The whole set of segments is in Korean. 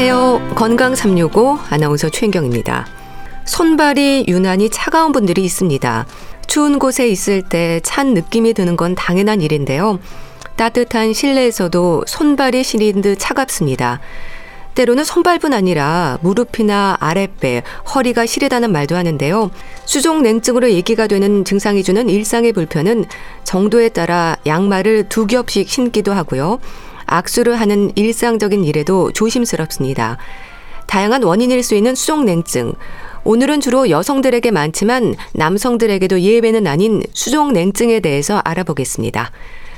안녕하세요. 건강 365 아나운서 최인경입니다. 손발이 유난히 차가운 분들이 있습니다. 추운 곳에 있을 때 찬 느낌이 드는 건 당연한 일인데요. 따뜻한 실내에서도 손발이 시린 듯 차갑습니다. 때로는 손발뿐 아니라 무릎이나 아랫배, 허리가 시리다는 말도 하는데요. 수족 냉증으로 얘기가 되는 증상이 주는 일상의 불편은 정도에 따라 양말을 두 겹씩 신기도 하고요. 악수를 하는 일상적인 일에도 조심스럽습니다. 다양한 원인일 수 있는 수족 냉증. 오늘은 주로 여성들에게 많지만 남성들에게도 예외는 아닌 수족 냉증에 대해서 알아보겠습니다.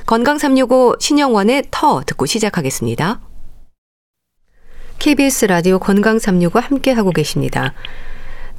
건강 365 신영원의 터 듣고 시작하겠습니다. KBS 라디오 건강 365 함께 하고 계십니다.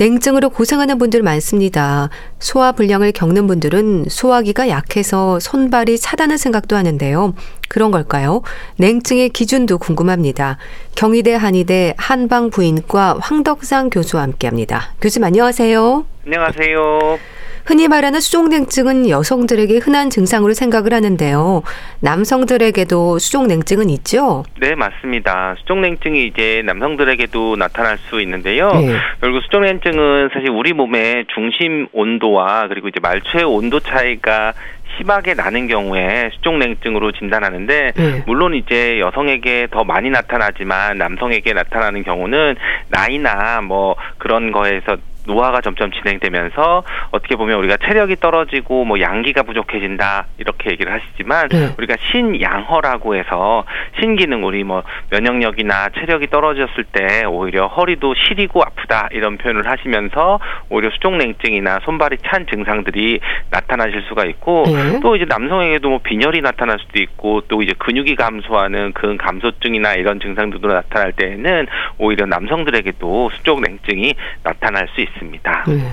냉증으로 고생하는 분들 많습니다. 소화 불량을 겪는 분들은 소화기가 약해서 손발이 차다는 생각도 하는데요. 그런 걸까요? 냉증의 기준도 궁금합니다. 경희대 한의대 한방부인과 황덕상 교수와 함께합니다. 교수님 안녕하세요. 안녕하세요. 흔히 말하는 수족냉증은 여성들에게 흔한 증상으로 생각을 하는데요. 남성들에게도 수족냉증은 있죠? 네, 맞습니다. 수족냉증이 이제 남성들에게도 나타날 수 있는데요. 네. 결국 수족냉증은 사실 우리 몸의 중심 온도와 그리고 이제 말초의 온도 차이가 심하게 나는 경우에 수족냉증으로 진단하는데 네. 물론 이제 여성에게 더 많이 나타나지만 남성에게 나타나는 경우는 나이나 뭐 그런 거에서 노화가 점점 진행되면서 어떻게 보면 우리가 체력이 떨어지고 뭐 양기가 부족해진다 이렇게 얘기를 하시지만 네. 우리가 신양허라고 해서 신기능 우리 뭐 면역력이나 체력이 떨어졌을 때 오히려 허리도 시리고 아프다 이런 표현을 하시면서 오히려 수족냉증이나 손발이 찬 증상들이 나타나실 수가 있고 네. 또 이제 남성에게도 뭐 빈혈이 나타날 수도 있고 또 이제 근육이 감소하는 근 감소증이나 이런 증상들도 나타날 때에는 오히려 남성들에게도 수족냉증이 나타날 수 있습니다. 네.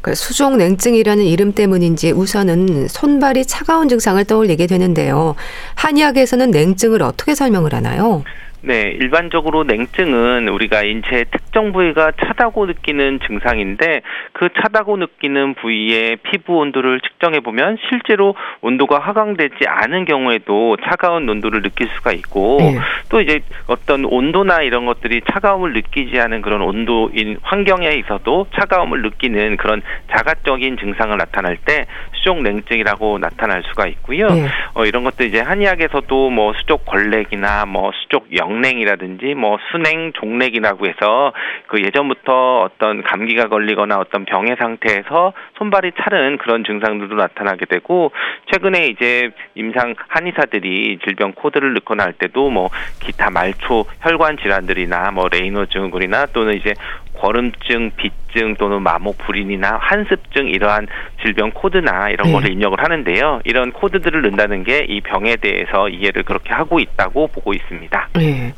그러니까 수족냉증이라는 이름 때문인지 우선은 손발이 차가운 증상을 떠올리게 되는데요. 한의학에서는 냉증을 어떻게 설명을 하나요? 네, 일반적으로 냉증은 우리가 인체의 특정 부위가 차다고 느끼는 증상인데 그 차다고 느끼는 부위의 피부 온도를 측정해 보면 실제로 온도가 하강되지 않은 경우에도 차가운 온도를 느낄 수가 있고 네. 또 이제 어떤 온도나 이런 것들이 차가움을 느끼지 않은 그런 온도인 환경에 있어도 차가움을 느끼는 그런 자가적인 증상을 나타날 때 수족 냉증이라고 나타날 수가 있고요. 네. 어, 이런 것도 이제 한의학에서도 뭐 수족 걸렉이나 뭐 수족 영 냉이라든지 뭐 순행 종렉이라고 해서 그 예전부터 어떤 감기가 걸리거나 어떤 병의 상태에서 손발이 차는 그런 증상들도 나타나게 되고 최근에 이제 임상 한의사들이 질병 코드를 넣거나 할 때도 뭐 기타 말초 혈관 질환들이나 뭐 레이노 증후군이나 또는 이제 거름증, 비증 또는 마목 불인이나 환습증 이러한 질병 코드나 이런 네. 거를 입력을 하는데요. 이런 코드들을 넣는다는 게 이 병에 대해서 이해를 그렇게 하고 있다고 보고 있습니다. 네.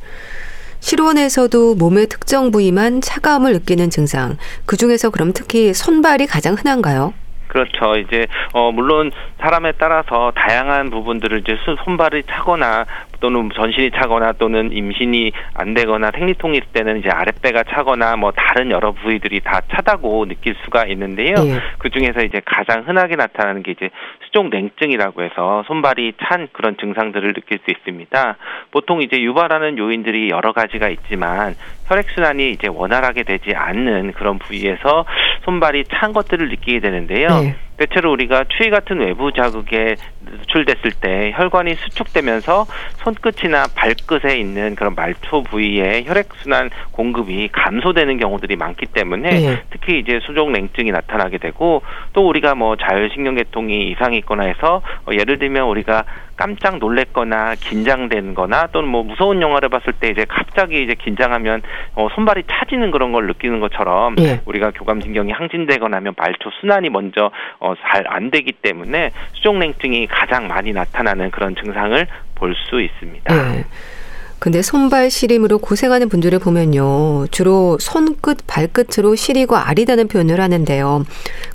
실온에서도 몸의 특정 부위만 차가움을 느끼는 증상. 그 중에서 그럼 특히 손발이 가장 흔한가요? 그렇죠. 이제 어 물론 사람에 따라서 다양한 부분들을 이제 손- 손발이 차거나 또는 전신이 차거나 또는 임신이 안 되거나 생리통이 있을 때는 이제 아랫배가 차거나 뭐 다른 여러 부위들이 다 차다고 느낄 수가 있는데요. 예. 그 중에서 이제 가장 흔하게 나타나는 게 이제 수족 냉증이라고 해서 손발이 찬 그런 증상들을 느낄 수 있습니다. 보통 이제 유발하는 요인들이 여러 가지가 있지만 혈액순환이 이제 원활하게 되지 않는 그런 부위에서 손발이 찬 것들을 느끼게 되는데요. 네. 대체로 우리가 추위 같은 외부 자극에 노출됐을 때 혈관이 수축되면서 손끝이나 발끝에 있는 그런 말초 부위에 혈액순환 공급이 감소되는 경우들이 많기 때문에 네. 특히 이제 수족 냉증이 나타나게 되고 또 우리가 뭐 자율신경계통이 이상이 있거나 해서 어, 예를 들면 우리가 깜짝 놀랬거나 긴장된거나 또는 뭐 무서운 영화를 봤을 때 이제 갑자기 이제 긴장하면 어, 손발이 차지는 그런 걸 느끼는 것처럼 예. 우리가 교감신경이 항진되거나 하면 말초 순환이 먼저 어, 잘 안 되기 때문에 수족냉증이 가장 많이 나타나는 그런 증상을 볼 수 있습니다. 네. 근데 손발 시림으로 고생하는 분들을 보면요. 주로 손끝, 발끝으로 시리고 아리다는 표현을 하는데요.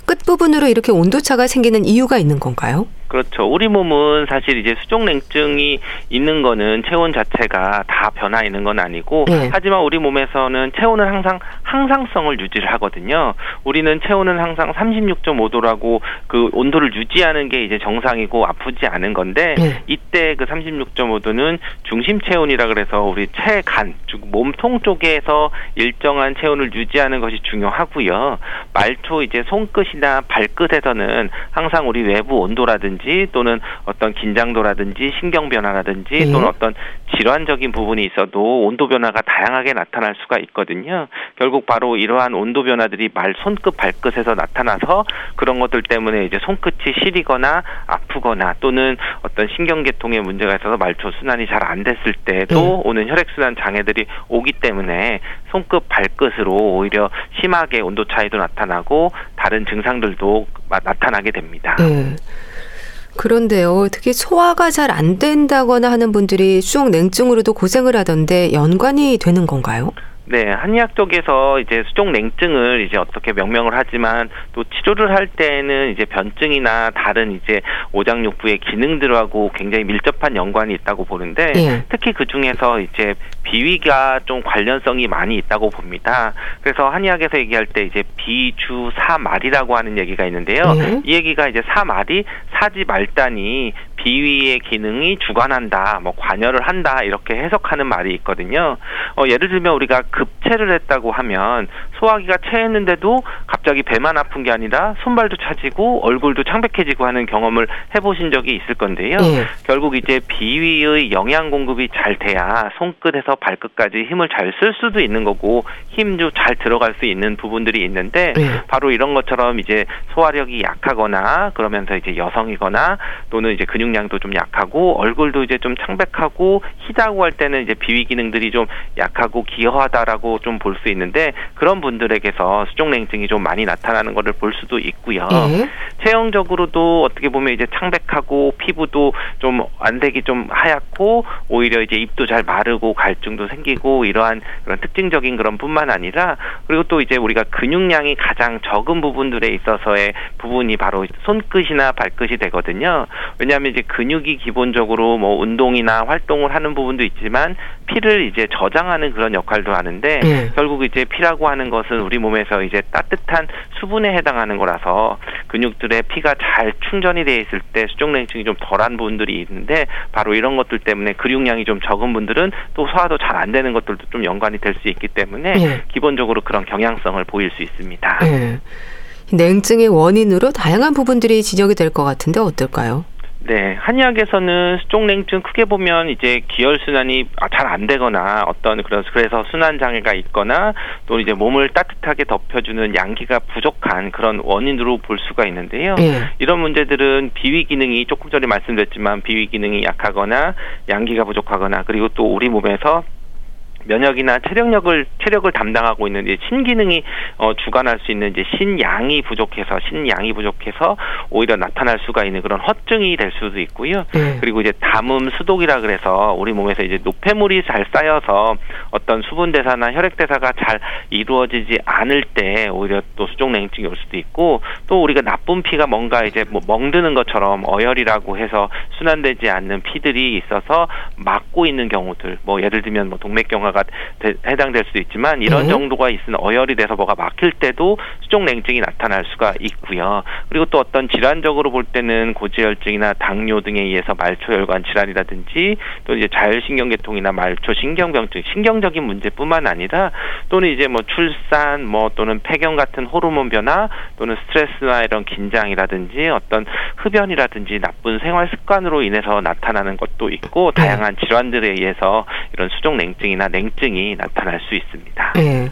끝부분으로 이렇게 온도차가 생기는 이유가 있는 건가요? 그렇죠. 우리 몸은 사실 이제 수족냉증이 있는 거는 체온 자체가 다 변화 있는 건 아니고 네. 하지만 우리 몸에서는 체온은 항상 항상성을 유지를 하거든요. 우리는 체온은 항상 36.5도라고 그 온도를 유지하는 게 이제 정상이고 아프지 않은 건데 네. 이때 그 36.5도는 중심 체온이라 그래서 우리 체간 몸통 쪽에서 일정한 체온을 유지하는 것이 중요하고요. 말초 이제 손끝이나 발끝에서는 항상 우리 외부 온도라든지 또는 어떤 긴장도라든지 신경 변화라든지 네. 또는 어떤 질환적인 부분이 있어도 온도 변화가 다양하게 나타날 수가 있거든요. 결국 바로 이러한 온도 변화들이 말 손끝 발끝에서 나타나서 그런 것들 때문에 이제 손끝이 시리거나 아프거나 또는 어떤 신경계통에 문제가 있어서 말초 순환이 잘 안 됐을 때도 네. 오는 혈액순환 장애들이 오기 때문에 손끝 발끝으로 오히려 심하게 온도 차이도 나타나고 다른 증상들도 나타나게 됩니다. 네. 그런데요, 특히 소화가 잘 안 된다거나 하는 분들이 수족 냉증으로도 고생을 하던데 연관이 되는 건가요? 네, 한의학 쪽에서 이제 수족 냉증을 이제 어떻게 명명을 하지만 또 치료를 할 때는 이제 변증이나 다른 이제 오장육부의 기능들하고 굉장히 밀접한 연관이 있다고 보는데 예. 특히 그 중에서 이제 비위가 좀 관련성이 많이 있다고 봅니다. 그래서 한의학에서 얘기할 때 이제 비주사말이라고 하는 얘기가 있는데요. 예. 이 얘기가 이제 사말이 사지 말단이 비위의 기능이 주관한다, 뭐 관여를 한다 이렇게 해석하는 말이 있거든요. 어, 예를 들면 우리가 급체를 했다고 하면 소화기가 체했는데도 갑자기 배만 아픈 게 아니라 손발도 차지고 얼굴도 창백해지고 하는 경험을 해보신 적이 있을 건데요. 네. 결국 이제 비위의 영양 공급이 잘 돼야 손끝에서 발끝까지 힘을 잘 쓸 수도 있는 거고 힘도 잘 들어갈 수 있는 부분들이 있는데 네. 바로 이런 것처럼 이제 소화력이 약하거나 그러면서 이제 여성이거나 또는 이제 근육량도 좀 약하고 얼굴도 이제 좀 창백하고 희다고 할 때는 이제 비위 기능들이 좀 약하고 기여하다 라고 좀 볼 수 있는데 그런 분들에게서 수족냉증이 좀 많이 나타나는 것을 볼 수도 있고요. 네. 체형적으로도 어떻게 보면 이제 창백하고 피부도 좀 안색이 좀 하얗고 오히려 이제 입도 잘 마르고 갈증도 생기고 이러한 그런 특징적인 그런 뿐만 아니라 그리고 또 이제 우리가 근육량이 가장 적은 부분들에 있어서의 부분이 바로 손끝이나 발끝이 되거든요. 왜냐하면 이제 근육이 기본적으로 뭐 운동이나 활동을 하는 부분도 있지만 피를 이제 저장하는 그런 역할도 하는데 네. 결국 이제 피라고 하는 것은 우리 몸에서 이제 따뜻한 수분에 해당하는 거라서 근육들의 피가 잘 충전이 돼 있을 때 수족냉증이 좀 덜한 분들이 있는데 바로 이런 것들 때문에 근육량이 좀 적은 분들은 또 소화도 잘 안 되는 것들도 좀 연관이 될 수 있기 때문에 네. 기본적으로 그런 경향성을 보일 수 있습니다. 네. 냉증의 원인으로 다양한 부분들이 지적이 될 것 같은데 어떨까요? 네, 한의학에서는 수족냉증 크게 보면 이제 기혈 순환이 잘 안 되거나 어떤 그런 그래서 순환 장애가 있거나 또 이제 몸을 따뜻하게 덮여주는 양기가 부족한 그런 원인으로 볼 수가 있는데요. 네. 이런 문제들은 비위 기능이 조금 전에 말씀드렸지만 비위 기능이 약하거나 양기가 부족하거나 그리고 또 우리 몸에서 면역이나 체력력을 체력을 담당하고 있는 이제 신기능이 어, 주관할 수 있는 이제 신양이 부족해서 신양이 부족해서 오히려 나타날 수가 있는 그런 허증이 될 수도 있고요. 네. 그리고 이제 담음 수독이라 그래서 우리 몸에서 이제 노폐물이 잘 쌓여서 어떤 수분 대사나 혈액 대사가 잘 이루어지지 않을 때 오히려 또 수족 냉증이 올 수도 있고 또 우리가 나쁜 피가 뭔가 이제 뭐 멍드는 것처럼 어혈이라고 해서 순환되지 않는 피들이 있어서 막고 있는 경우들 뭐 예를 들면 뭐 동맥경화 가 변화가 되, 해당될 수도 있지만 이런 네. 정도가 있으면 어혈이 돼서 뭐가 막힐 때도 수족 냉증이 나타날 수가 있고요. 그리고 또 어떤 질환적으로 볼 때는 고지혈증이나 당뇨 등에 의해서 말초혈관 질환이라든지 또 이제 자율신경계통이나 말초 신경병증, 신경적인 문제뿐만 아니라 또는 이제 뭐 출산, 뭐 또는 폐경 같은 호르몬 변화 또는 스트레스나 이런 긴장이라든지 어떤 흡연이라든지 나쁜 생활 습관으로 인해서 나타나는 것도 있고 네. 다양한 질환들에 의해서 이런 수족 냉증이나 냉 냉증이 나타날 수 있습니다. 네.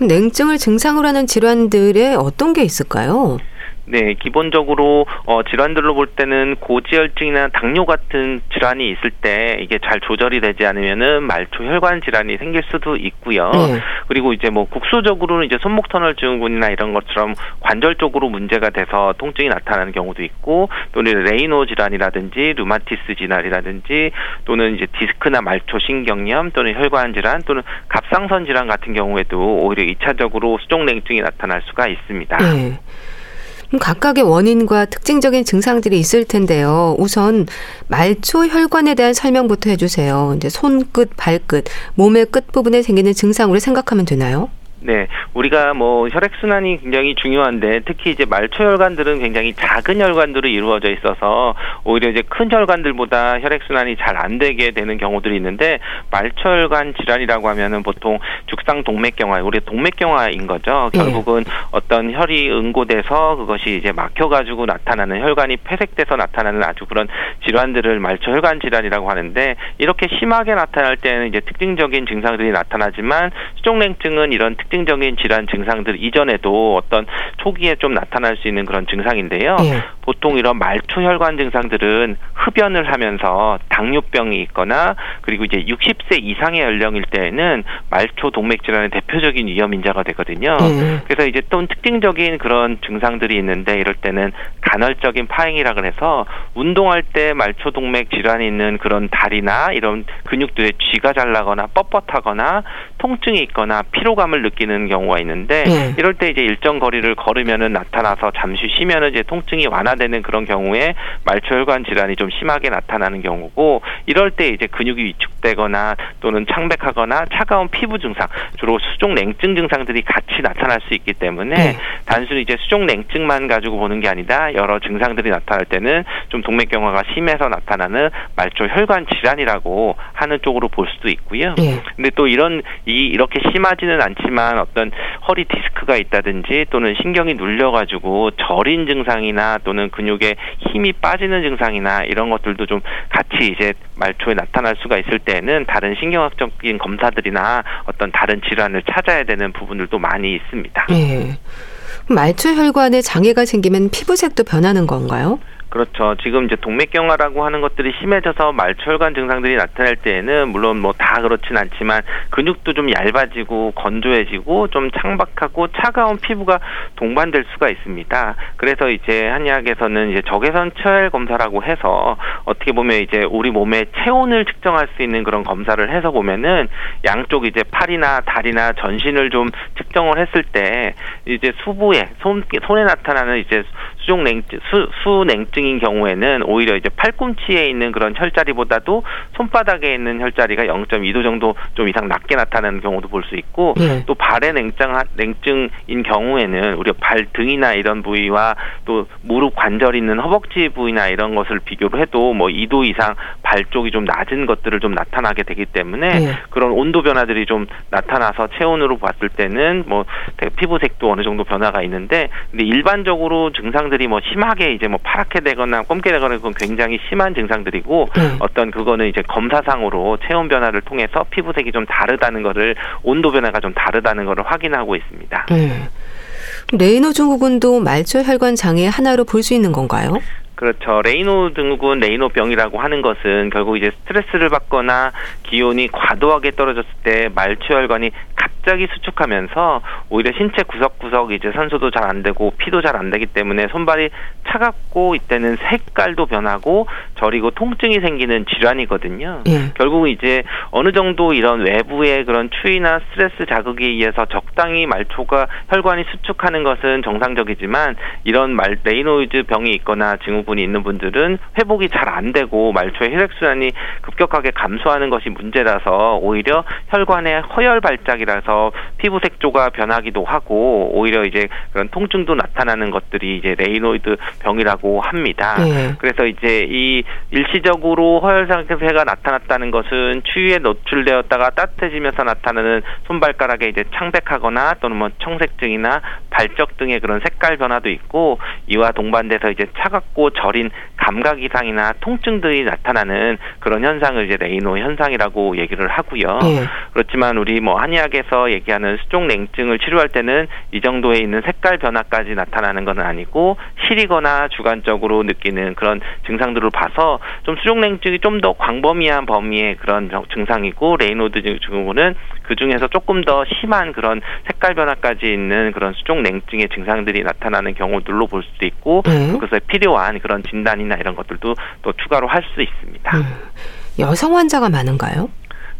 냉증을 증상으로 하는 질환들에 어떤 게 있을까요? 네, 기본적으로 어, 질환들로 볼 때는 고지혈증이나 당뇨 같은 질환이 있을 때 이게 잘 조절이 되지 않으면은 말초 혈관 질환이 생길 수도 있고요. 네. 그리고 이제 뭐 국소적으로는 이제 손목 터널 증후군이나 이런 것처럼 관절 쪽으로 문제가 돼서 통증이 나타나는 경우도 있고 또는 레이노 질환이라든지 루마티스 질환이라든지 또는 이제 디스크나 말초 신경염 또는 혈관 질환 또는 갑상선 질환 같은 경우에도 오히려 이차적으로 수족냉증이 나타날 수가 있습니다. 네. 각각의 원인과 특징적인 증상들이 있을 텐데요. 우선 말초 혈관에 대한 설명부터 해주세요. 이제 손끝, 발끝, 몸의 끝 부분에 생기는 증상으로 생각하면 되나요? 네, 우리가 뭐 혈액 순환이 굉장히 중요한데 특히 이제 말초 혈관들은 굉장히 작은 혈관들로 이루어져 있어서 오히려 이제 큰 혈관들보다 혈액 순환이 잘 안 되게 되는 경우들이 있는데 말초 혈관 질환이라고 하면은 보통 죽상 동맥경화, 우리 동맥경화인 거죠. 네. 결국은 어떤 혈이 응고돼서 그것이 이제 막혀가지고 나타나는 혈관이 폐색돼서 나타나는 아주 그런 질환들을 말초 혈관 질환이라고 하는데 이렇게 심하게 나타날 때는 이제 특징적인 증상들이 나타나지만 수족냉증은 이런 특 특징적인 질환 증상들 이전에도 어떤 초기에 좀 나타날 수 있는 그런 증상인데요. 예. 보통 이런 말초 혈관 증상들은 흡연을 하면서 당뇨병이 있거나 그리고 이제 60세 이상의 연령일 때에는 말초 동맥 질환의 대표적인 위험 인자가 되거든요. 예. 그래서 이제 또 특징적인 그런 증상들이 있는데 이럴 때는 간헐적인 파행이라 그래서 운동할 때 말초 동맥 질환이 있는 그런 다리나 이런 근육들의 쥐가 잘나거나 뻣뻣하거나 통증이 있거나 피로감을 느끼 느끼는 경우가 있는데 네. 이럴 때 이제 일정 거리를 걸으면은 나타나서 잠시 쉬면은 이제 통증이 완화 되는 그런 경우에 말초혈관 질환이 좀 심하게 나타나는 경우고 이럴 때 이제 근육이 위축되거나 또는 창백하거나 차가운 피부 증상 주로 수족 냉증 증상들이 같이 나타날 수 있기 때문에 네. 단순히 이제 수족 냉증만 가지고 보는 게 아니다 여러 증상들이 나타날 때는 좀 동맥경화가 심해서 나타나는 말초 혈관 질환이라고 하는 쪽으로 볼 수도 있고요. 네. 근데 또 이런 이 이렇게 심하지는 않지만 어떤 허리 디스크가 있다든지 또는 신경이 눌려가지고 저린 증상이나 또는 근육에 힘이 빠지는 증상이나 이런 것들도 좀 같이 이제 말초에 나타날 수가 있을 때는 다른 신경학적인 검사들이나 어떤 다른 질환을 찾아야 되는 부분들도 많이 있습니다. 네. 말초 혈관에 장애가 생기면 피부색도 변하는 건가요? 그렇죠. 지금 이제 동맥경화라고 하는 것들이 심해져서 말초혈관 증상들이 나타날 때에는 물론 뭐 다 그렇진 않지만 근육도 좀 얇아지고 건조해지고 좀 창박하고 차가운 피부가 동반될 수가 있습니다. 그래서 이제 한의학에서는 이제 적외선 체열 검사라고 해서 어떻게 보면 이제 우리 몸의 체온을 측정할 수 있는 그런 검사를 해서 보면은 양쪽 이제 팔이나 다리나 전신을 좀 측정을 했을 때 이제 수부에 손 손에 나타나는 이제 수족냉증 수, 수냉증 인 경우에는 오히려 이제 팔꿈치에 있는 그런 혈자리보다도 손바닥에 있는 혈자리가 0.2도 정도 좀 이상 낮게 나타나는 경우도 볼 수 있고 네. 또 발의 냉증 냉증인 경우에는 우리가 발 등이나 이런 부위와 또 무릎 관절 있는 허벅지 부위나 이런 것을 비교를 해도 뭐 2도 이상 발 쪽이 좀 낮은 것들을 좀 나타나게 되기 때문에 네. 그런 온도 변화들이 좀 나타나서 체온으로 봤을 때는 뭐 피부색도 어느 정도 변화가 있는데 근데 일반적으로 증상 증상들이 뭐 심하게 이제 뭐 파랗게 되거나 검게 되거나 그건 굉장히 심한 증상들이고 네. 어떤 그거는 이제 검사상으로 체온 변화를 통해서 피부색이 좀 다르다는 거를 온도 변화가 좀 다르다는 거를 확인하고 있습니다. 네. 레이노 증후군도 말초 혈관 장애 하나로 볼 수 있는 건가요? 그렇죠. 레이노 증후군, 레이노병이라고 하는 것은 결국 이제 스트레스를 받거나 기온이 과도하게 떨어졌을 때 말초혈관이 갑자기 수축하면서 오히려 신체 구석구석 이제 산소도 잘 안 되고 피도 잘 안 되기 때문에 손발이 차갑고 이때는 색깔도 변하고 저리고 통증이 생기는 질환이거든요. 예. 결국은 이제 어느 정도 이런 외부의 그런 추위나 스트레스 자극에 의해서 적당히 말초가 혈관이 수축하는 것은 정상적이지만 이런 말 레이노드 병이 있거나 증후군이 있는 분들은 회복이 잘 안 되고 말초의 혈액순환이 급격하게 감소하는 것이 문제라서 오히려 혈관의 허혈 발작이라 서 피부 색조가 변하기도 하고 오히려 이제 그런 통증도 나타나는 것들이 이제 레이노드 병이라고 합니다. 네. 그래서 이제 이 일시적으로 허혈 상태가 나타났다는 것은 추위에 노출되었다가 따뜻해지면서 나타나는 손발가락에 이제 창백하거나 또는 뭐 청색증이나 발적 등의 그런 색깔 변화도 있고 이와 동반돼서 이제 차갑고 저린 감각 이상이나 통증들이 나타나는 그런 현상을 이제 레이노 현상이라고 얘기를 하고요. 네. 그렇지만 우리 뭐 한의학에 서 얘기하는 수족 냉증을 치료할 때는 이 정도에 있는 색깔 변화까지 나타나는 것은 아니고 시리거나 주관적으로 느끼는 그런 증상들을 봐서 좀 수족냉증이 좀 더 광범위한 범위의 그런 증상이고 레이노드 증후군은 그 중에서 조금 더 심한 그런 색깔 변화까지 있는 그런 수족냉증의 증상들이 나타나는 경우들로 볼 수도 있고 음. 그것에 필요한 그런 진단이나 이런 것들도 또 추가로 할 수 있습니다. 음. 여성 환자가 많은가요?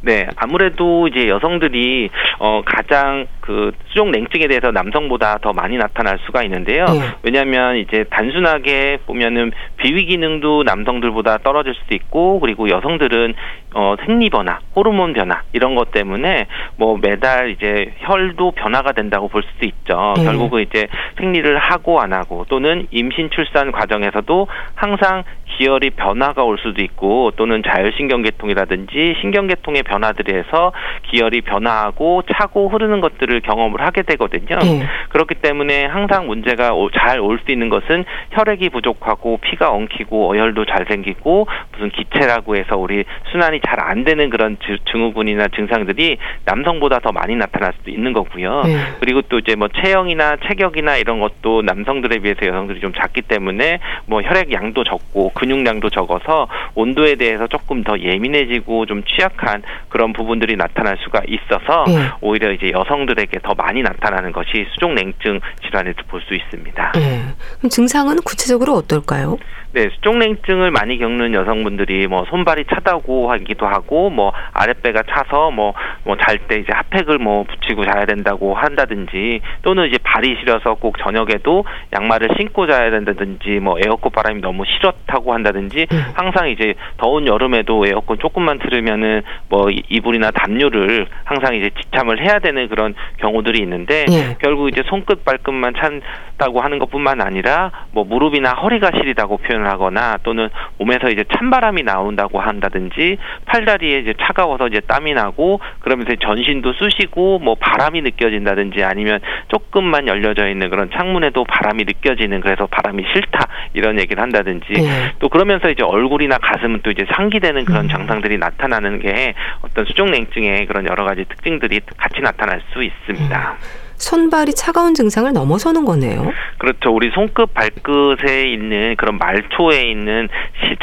네, 아무래도 이제 여성들이 어 가장 그 수족 냉증에 대해서 남성보다 더 많이 나타날 수가 있는데요. 네. 왜냐하면 이제 단순하게 보면은 비위 기능도 남성들보다 떨어질 수도 있고 그리고 여성들은 어 생리 변화, 호르몬 변화 이런 것 때문에 뭐 매달 이제 혈도 변화가 된다고 볼 수도 있죠. 네. 결국은 이제 생리를 하고 안 하고 또는 임신 출산 과정에서도 항상 기혈이 변화가 올 수도 있고 또는 자율신경계통이라든지 신경계통의 변화들에서 기혈이 변화하고 차고 흐르는 것들을 경험을 하게 되거든요. 네. 그렇기 때문에 항상 문제가 잘 올 수 있는 것은 혈액이 부족하고 피가 엉키고 어혈도 잘 생기고 무슨 기체라고 해서 우리 순환이 잘 안 되는 그런 증후군이나 증상들이 남성보다 더 많이 나타날 수도 있는 거고요. 네. 그리고 또 이제 뭐 체형이나 체격이나 이런 것도 남성들에 비해서 여성들이 좀 작기 때문에 뭐 혈액 양도 적고 근육량도 적어서 온도에 대해서 조금 더 예민해지고 좀 취약한 그런 부분들이 나타날 수가 있어서 네. 오히려 이제 여성들 에게 더 많이 나타나는 것이 수족 냉증 질환에서 볼수 있습니다. 네. 그럼 증상은 구체적으로 어떨까요? 네, 수족냉증을 많이 겪는 여성분들이 뭐 손발이 차다고 하기도 하고 뭐 아랫배가 차서 뭐 뭐 잘 때 이제 핫팩을 뭐 붙이고 자야 된다고 한다든지 또는 이제 발이 시려서 꼭 저녁에도 양말을 신고 자야 된다든지 뭐 에어컨 바람이 너무 싫었다고 한다든지 음. 항상 이제 더운 여름에도 에어컨 조금만 틀으면은 뭐 이불이나 담요를 항상 이제 지참을 해야 되는 그런 경우들이 있는데 예. 결국 이제 손끝 발끝만 찬다고 하는 것뿐만 아니라 뭐 무릎이나 허리가 시리다고 표현 운전을 하거나 또는 몸에서 이제 찬바람이 나온다고 한다든지 팔다리에 이제 차가워서 이제 땀이 나고 그러면서 전신도 쑤시고 뭐 바람이 느껴진다든지 아니면 조금만 열려져 있는 그런 창문에도 바람이 느껴지는 그래서 바람이 싫다 이런 얘기를 한다든지 네. 또 그러면서 이제 얼굴이나 가슴은 또 이제 상기되는 그런 음. 장상들이 나타나는 게 어떤 수족냉증의 그런 여러 가지 특징들이 같이 나타날 수 있습니다. 음. 손발이 차가운 증상을 넘어서는 거네요. 그렇죠. 우리 손끝 발끝에 있는 그런 말초에 있는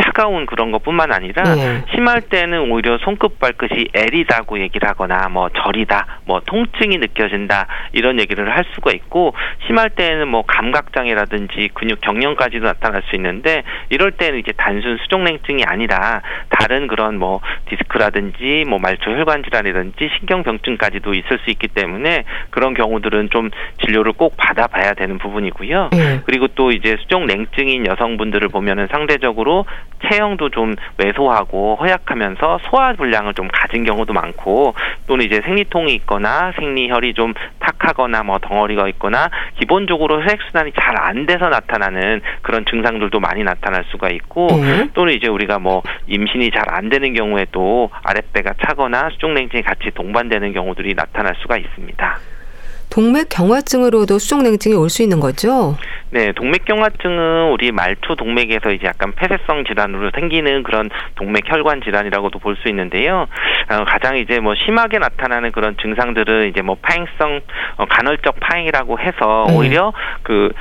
차가운 그런 것뿐만 아니라 네. 심할 때는 오히려 손끝 발끝이 애리다고 얘기를 하거나 뭐 저리다, 뭐 통증이 느껴진다 이런 얘기를 할 수가 있고 심할 때는 뭐 감각 장애라든지 근육 경련까지도 나타날 수 있는데 이럴 때는 이제 단순 수족냉증이 아니라 다른 그런 뭐 디스크라든지 뭐 말초 혈관 질환이라든지 신경병증까지도 있을 수 있기 때문에 그런 경우들 분들은 좀 진료를 꼭 받아봐야 되는 부분이고요. 네. 그리고 또 이제 수족 냉증인 여성분들을 보면은 상대적으로 체형도 좀 왜소하고 허약하면서 소화 불량을 좀 가진 경우도 많고 또는 이제 생리통이 있거나 생리혈이 좀 탁하거나 뭐 덩어리가 있거나 기본적으로 혈액 순환이 잘 안 돼서 나타나는 그런 증상들도 많이 나타날 수가 있고 네. 또는 이제 우리가 뭐 임신이 잘 안 되는 경우에도 아랫배가 차거나 수족 냉증이 같이 동반되는 경우들이 나타날 수가 있습니다. 동맥 경화증으로도 수족냉증이 올 수 있는 거죠? 네, 동맥경화증은 우리 말초 동맥에서 이제 약간 폐쇄성 질환으로 생기는 그런 동맥 혈관 질환이라고도 볼 수 있는데요. 어, 가장 이제 뭐 심하게 나타나는 그런 증상들은 이제 뭐 파행성 어, 간헐적 파행이라고 해서 네. 오히려 그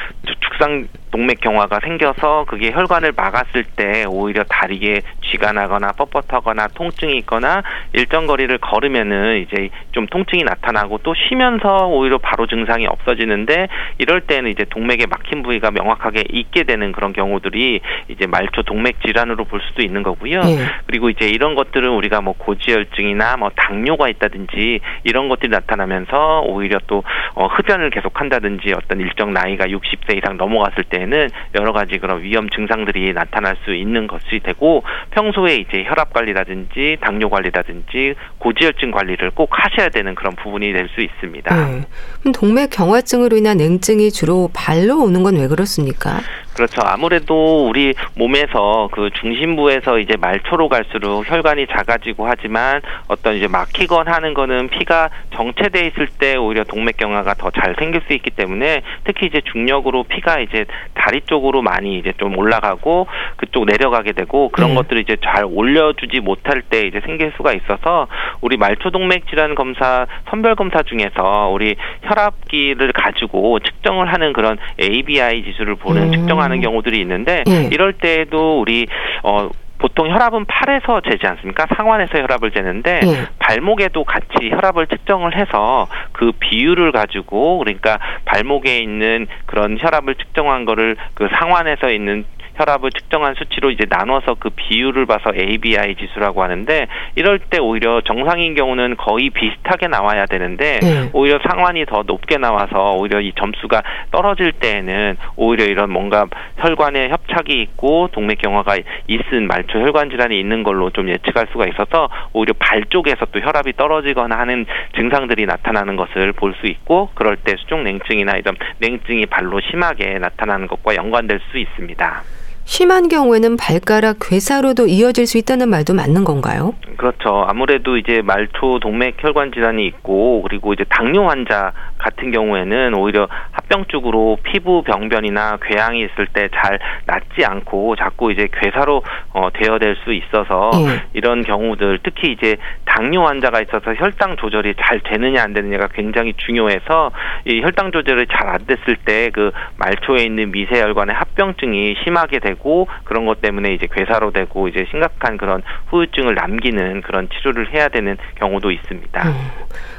죽상 동맥 경화가 생겨서 그게 혈관을 막았을 때 오히려 다리에 쥐가 나거나 뻣뻣하거나 통증이 있거나 일정 거리를 걸으면은 이제 좀 통증이 나타나고 또 쉬면서 오히려 바로 증상이 없어지는데 이럴 때는 이제 동맥에 막힌 부위가 명확하게 있게 되는 그런 경우들이 이제 말초 동맥 질환으로 볼 수도 있는 거고요. 네. 그리고 이제 이런 것들은 우리가 뭐 고지혈증이나 뭐 당뇨가 있다든지 이런 것들이 나타나면서 오히려 또 어, 흡연을 계속 한다든지 어떤 일정 나이가 60세 이상 넘어갔을 때 때에는 여러 가지 그런 위험 증상들이 나타날 수 있는 것이 되고 평소에 이제 혈압 관리라든지 당뇨 관리라든지 고지혈증 관리를 꼭 하셔야 되는 그런 부분이 될 수 있습니다. 네. 동맥 경화증으로 인한 냉증이 주로 발로 오는 건 왜 그렇습니까? 그렇죠. 아무래도 우리 몸에서 그 중심부에서 이제 말초로 갈수록 혈관이 작아지고 하지만 어떤 이제 막히건 하는 거는 피가 정체돼 있을 때 오히려 동맥경화가 더 잘 생길 수 있기 때문에 특히 이제 중력으로 피가 이제 다리 쪽으로 많이 이제 좀 올라가고 그쪽 내려가게 되고 그런 네. 것들을 이제 잘 올려주지 못할 때 이제 생길 수가 있어서 우리 말초동맥 질환 검사 선별 검사 중에서 우리 혈압기를 가지고 측정을 하는 그런 ABI 지수를 보는 음. 측정하는 하는 경우들이 있는데 네. 이럴 때에도 우리 어 보통 혈압은 팔에서 재지 않습니까? 상완에서 혈압을 재는데 네. 발목에도 같이 혈압을 측정을 해서 그 비율을 가지고 그러니까 발목에 있는 그런 혈압을 측정한 거를 그 상완에서 있는 혈압을 측정한 수치로 이제 나눠서 그 비율을 봐서 ABI 지수라고 하는데 이럴 때 오히려 정상인 경우는 거의 비슷하게 나와야 되는데 네. 오히려 상환이 더 높게 나와서 오히려 이 점수가 떨어질 때에는 오히려 이런 뭔가 혈관에 협착이 있고 동맥경화가 있은 말초 혈관 질환이 있는 걸로 좀 예측할 수가 있어서 오히려 발 쪽에서 또 혈압이 떨어지거나 하는 증상들이 나타나는 것을 볼 수 있고 그럴 때 수족 냉증이나 이런 냉증이 발로 심하게 나타나는 것과 연관될 수 있습니다. 심한 경우에는 발가락 괴사로도 이어질 수 있다는 말도 맞는 건가요? 그렇죠. 아무래도 이제 말초 동맥 혈관 질환이 있고 그리고 이제 당뇨 환자 같은 경우에는 오히려 합병 쪽으로 피부 병변이나 궤양이 있을 때 잘 낫지 않고 자꾸 이제 괴사로 어, 되어될 수 있어서 네. 이런 경우들 특히 이제 당뇨 환자가 있어서 혈당 조절이 잘 되느냐 안 되느냐가 굉장히 중요해서 이 혈당 조절이 잘 안 됐을 때 그 말초에 있는 미세혈관의 합병증이 심하게 되고 되고 그런 것 때문에 이제 괴사로 되고 이제 심각한 그런 후유증을 남기는 그런 치료를 해야 되는 경우도 있습니다. 음.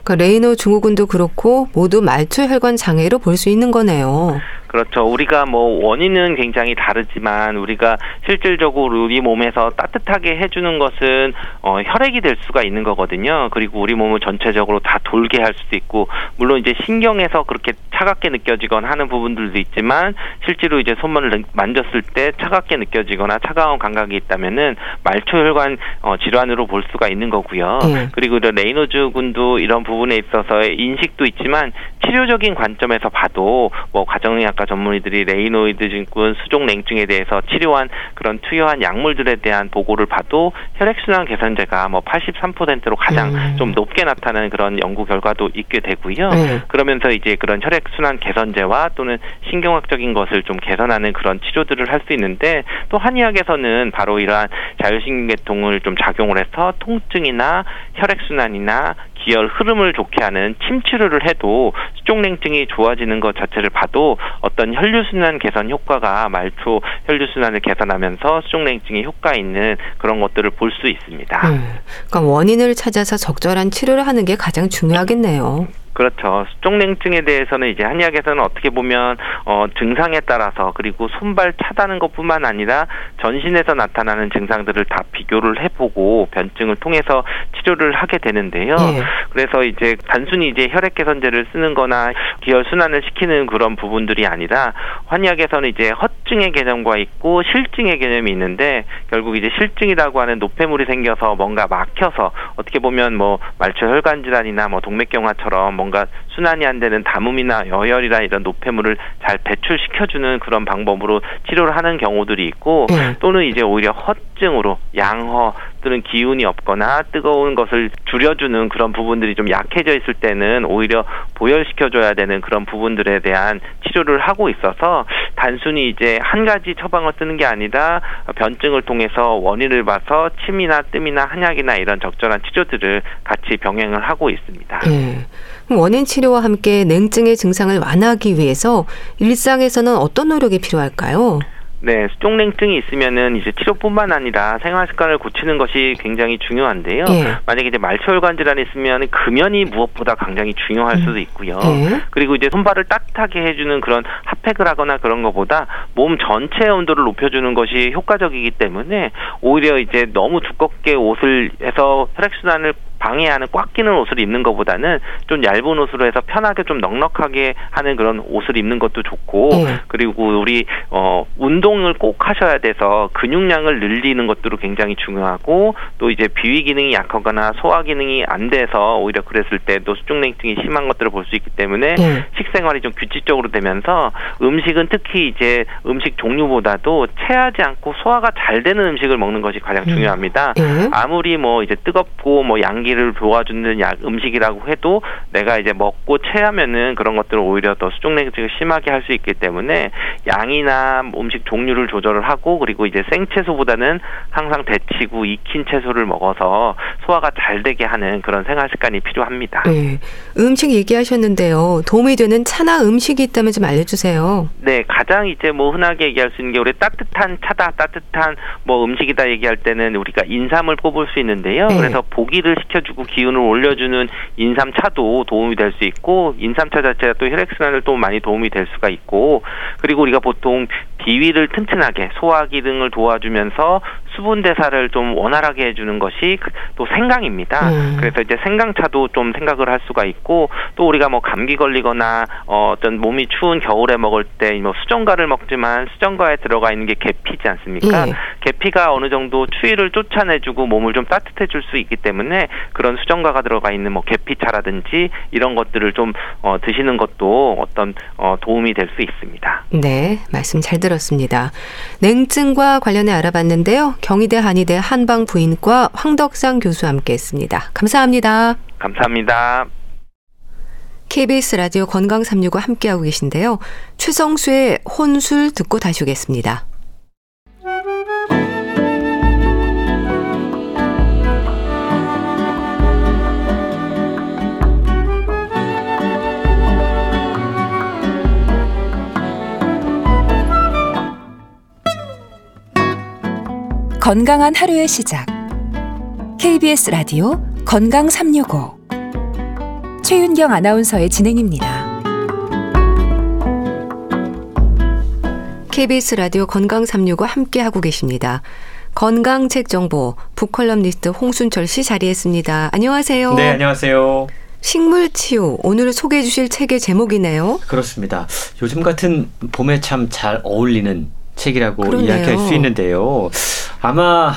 그러니까 레이노 증후군도 그렇고 모두 말초 혈관 장애로 볼 수 있는 거네요. 그렇죠. 우리가 뭐 원인은 굉장히 다르지만 우리가 실질적으로 우리 몸에서 따뜻하게 해주는 것은 어, 혈액이 될 수가 있는 거거든요. 그리고 우리 몸을 전체적으로 다 돌게 할 수도 있고 물론 이제 신경에서 그렇게 차갑게 느껴지거나 하는 부분들도 있지만 실제로 이제 손발을 만졌을 때 차갑게 느껴지거나 차가운 감각이 있다면은 말초혈관 어, 질환으로 볼 수가 있는 거고요. 네. 그리고 레이노 증후군도 이런 부분 에 있어서 인식도 있지만 치료적인 관점에서 봐도 뭐 가정의학과 전문의들이 레이노이드 증후군, 수족 냉증에 대해서 치료한 그런 투여한 약물들에 대한 보고를 봐도 혈액순환 개선제가 뭐 83%로 가장 음. 좀 높게 나타나는 그런 연구 결과도 있게 되고요. 음. 그러면서 이제 그런 혈액순환 개선제와 또는 신경학적인 것을 좀 개선하는 그런 치료들을 할 수 있는데 또 한의학에서는 바로 이러한 자율신경계통을 좀 작용을 해서 통증이나 혈액순환이나 기혈 흐름을 좋게 하는 침 치료를 해도 수족냉증이 좋아지는 것 자체를 봐도 어떤 혈류순환 개선 효과가 말초 혈류순환을 개선하면서 수족냉증에 효과 있는 그런 것들을 볼 수 있습니다. 음, 그러니까 원인을 찾아서 적절한 치료를 하는 게 가장 중요하겠네요. 그렇죠. 수족냉증에 대해서는 이제 한의학에서는 어떻게 보면 어, 증상에 따라서 그리고 손발 차다는 것뿐만 아니라 전신에서 나타나는 증상들을 다 비교를 해보고 변증을 통해서 치료를 하게 되는데요. 네. 그래서 이제 단순히 이제 혈액 개선제를 쓰는거나 기혈 순환을 시키는 그런 부분들이 아니라 한의학에서는 이제 허증의 개념과 있고 실증의 개념이 있는데 결국 이제 실증이라고 하는 노폐물이 생겨서 뭔가 막혀서 어떻게 보면 뭐 말초 혈관 질환이나 뭐 동맥경화처럼 뭔가 뭔가 순환이 안 되는 담음이나 여열이나 이런 노폐물을 잘 배출시켜주는 그런 방법으로 치료를 하는 경우들이 있고 네. 또는 이제 오히려 허증으로 양허 또는 기운이 없거나 뜨거운 것을 줄여주는 그런 부분들이 좀 약해져 있을 때는 오히려 보혈시켜줘야 되는 그런 부분들에 대한 치료를 하고 있어서 단순히 이제 한 가지 처방을 쓰는 게 아니라 변증을 통해서 원인을 봐서 침이나 뜸이나 한약이나 이런 적절한 치료들을 같이 병행을 하고 있습니다. 네. 원인 치료와 함께 냉증의 증상을 완화하기 위해서 일상에서는 어떤 노력이 필요할까요? 네, 수족냉증이 있으면은 이제 치료뿐만 아니라 생활 습관을 고치는 것이 굉장히 중요한데요. 예. 만약에 이제 말초혈관 질환이 있으면 금연이 무엇보다 굉장히 중요할 음. 수도 있고요. 예. 그리고 이제 손발을 따뜻하게 해주는 그런 핫팩을 하거나 그런 것보다 몸 전체의 온도를 높여주는 것이 효과적이기 때문에 오히려 이제 너무 두껍게 옷을 해서 혈액순환을 방해하는 꽉 끼는 옷을 입는 것보다는 좀 얇은 옷으로 해서 편하게 좀 넉넉하게 하는 그런 옷을 입는 것도 좋고 네. 그리고 우리 어 운동을 꼭 하셔야 돼서 근육량을 늘리는 것도 굉장히 중요하고 또 이제 비위 기능이 약하거나 소화 기능이 안 돼서 오히려 그랬을 때도 수족냉증이 심한 것들을 볼 수 있기 때문에 네. 식생활이 좀 규칙적으로 되면서 음식은 특히 이제 음식 종류보다도 체하지 않고 소화가 잘 되는 음식을 먹는 것이 가장 음. 중요합니다. 네. 아무리 뭐 이제 뜨겁고 뭐 양기 장기를 도와주는 약 음식이라고 해도 내가 이제 먹고 체하면은 그런 것들을 오히려 더 수족냉증을 심하게 할 수 있기 때문에 양이나 음식 종류를 조절을 하고 그리고 이제 생채소보다는 항상 데치고 익힌 채소를 먹어서 소화가 잘 되게 하는 그런 생활 습관이 필요합니다. 네. 음식 얘기하셨는데요. 도움이 되는 차나 음식이 있다면 좀 알려주세요. 네, 가장 이제 뭐 흔하게 얘기할 수 있는 게 우리 따뜻한 차다, 따뜻한 뭐 음식이다 얘기할 때는 우리가 인삼을 뽑을 수 있는데요. 네. 그래서 보기를 시켜 시켜주고 기운을 올려주는 인삼차도 도움이 될 수 있고 인삼차 자체가 또 혈액순환을 또 많이 도움이 될 수가 있고 그리고 우리가 보통 비위를 튼튼하게 소화기 등을 도와주면서 수분 대사를 좀 원활하게 해주는 것이 그또 생강입니다. 음. 그래서 이제 생강차도 좀 생각을 할 수가 있고 또 우리가 뭐 감기 걸리거나 어, 어떤 몸이 추운 겨울에 먹을 때 뭐 수정과를 먹지만 수정과에 들어가 있는 게 계피지 않습니까? 예. 계피가 어느 정도 추위를 쫓아내주고 몸을 좀 따뜻해 줄 수 있기 때문에 그런 수정과가 들어가 있는 뭐 계피차라든지 이런 것들을 좀 어, 드시는 것도 어떤 어, 도움이 될 수 있습니다. 네, 말씀 잘 들었습니다. 냉증과 관련해 알아봤는데요. 경희대 한의대 한방 부인과 황덕상 교수 함께했습니다. 감사합니다. 감사합니다. KBS 라디오 건강 365 함께하고 계신데요. 최성수의 혼술 듣고 다시 오겠습니다. 건강한 하루의 시작. KBS 라디오 건강 365. 최윤경 아나운서의 진행입니다. KBS 라디오 건강 365 함께 하고 계십니다. 건강 책 정보 북컬럼니스트 홍순철 씨 자리했습니다. 안녕하세요. 네, 안녕하세요. 식물 치유 오늘 소개해 주실 책의 제목이네요. 그렇습니다. 요즘 같은 봄에 참 잘 어울리는 책이라고 그러네요. 이야기할 수 있는데요. 아마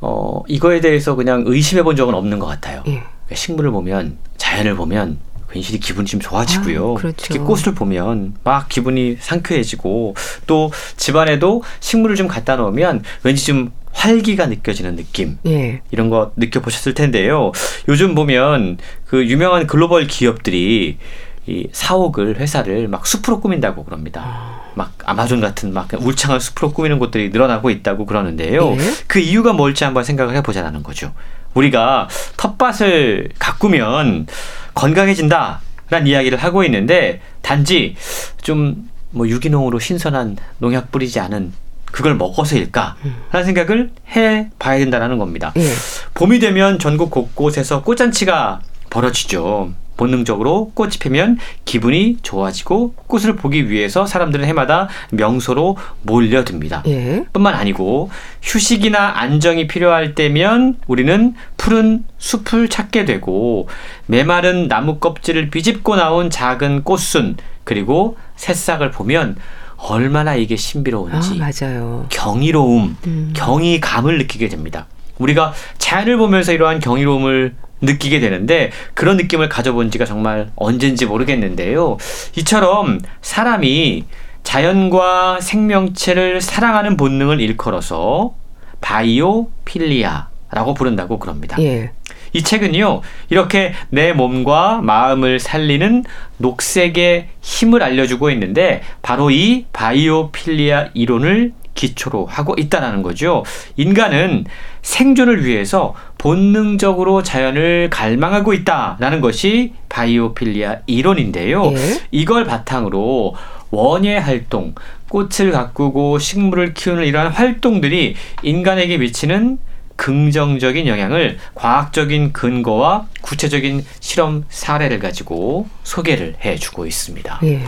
어, 이거에 대해서 그냥 의심해 본 적은 없는 것 같아요. 예. 식물을 보면 자연을 보면 괜시리 기분이 좀 좋아지고요. 아, 그렇죠. 특히 꽃을 보면 막 기분이 상쾌해지고 또 집안에도 식물을 좀 갖다 놓으면 왠지 좀 활기가 느껴지는 느낌 예. 이런 거 느껴보셨을 텐데요. 요즘 보면 그 유명한 글로벌 기업들이 이 사옥을 회사를 막 숲으로 꾸민다고 그럽니다. 아. 막 아마존 같은 막 울창한 숲으로 꾸미는 곳들이 늘어나고 있다고 그러는데요. 예? 그 이유가 뭘지 한번 생각을 해보자는 거죠. 우리가 텃밭을 가꾸면 건강해진다라는 이야기를 하고 있는데 단지 좀 뭐 유기농으로 신선한 농약 뿌리지 않은 그걸 먹어서일까? 라는 생각을 해 봐야 된다는 겁니다. 예. 봄이 되면 전국 곳곳에서 꽃잔치가 벌어지죠. 본능적으로 꽃이 피면 기분이 좋아지고 꽃을 보기 위해서 사람들은 해마다 명소로 몰려듭니다. 예. 뿐만 아니고 휴식이나 안정이 필요할 때면 우리는 푸른 숲을 찾게 되고 메마른 나무 껍질을 비집고 나온 작은 꽃순 그리고 새싹을 보면 얼마나 이게 신비로운지 아, 맞아요. 경이로움, 음. 경이감을 느끼게 됩니다. 우리가 자연을 보면서 이러한 경이로움을 느끼게 되는데 그런 느낌을 가져본 지가 정말 언젠지 모르겠는데요. 이처럼 사람이 자연과 생명체를 사랑하는 본능을 일컬어서 바이오필리아라고 부른다고 그럽니다. 예. 이 책은요, 이렇게 내 몸과 마음을 살리는 녹색의 힘을 알려주고 있는데, 바로 이 바이오필리아 이론을 기초로 하고 있다는 거죠. 인간은 생존을 위해서 본능적으로 자연을 갈망하고 있다라는 것이 바이오필리아 이론인데요. 예? 이걸 바탕으로 원예 활동, 꽃을 가꾸고 식물을 키우는 이러한 활동들이 인간에게 미치는 긍정적인 영향을 과학적인 근거와 구체적인 실험 사례를 가지고 소개를 해주고 있습니다. 예.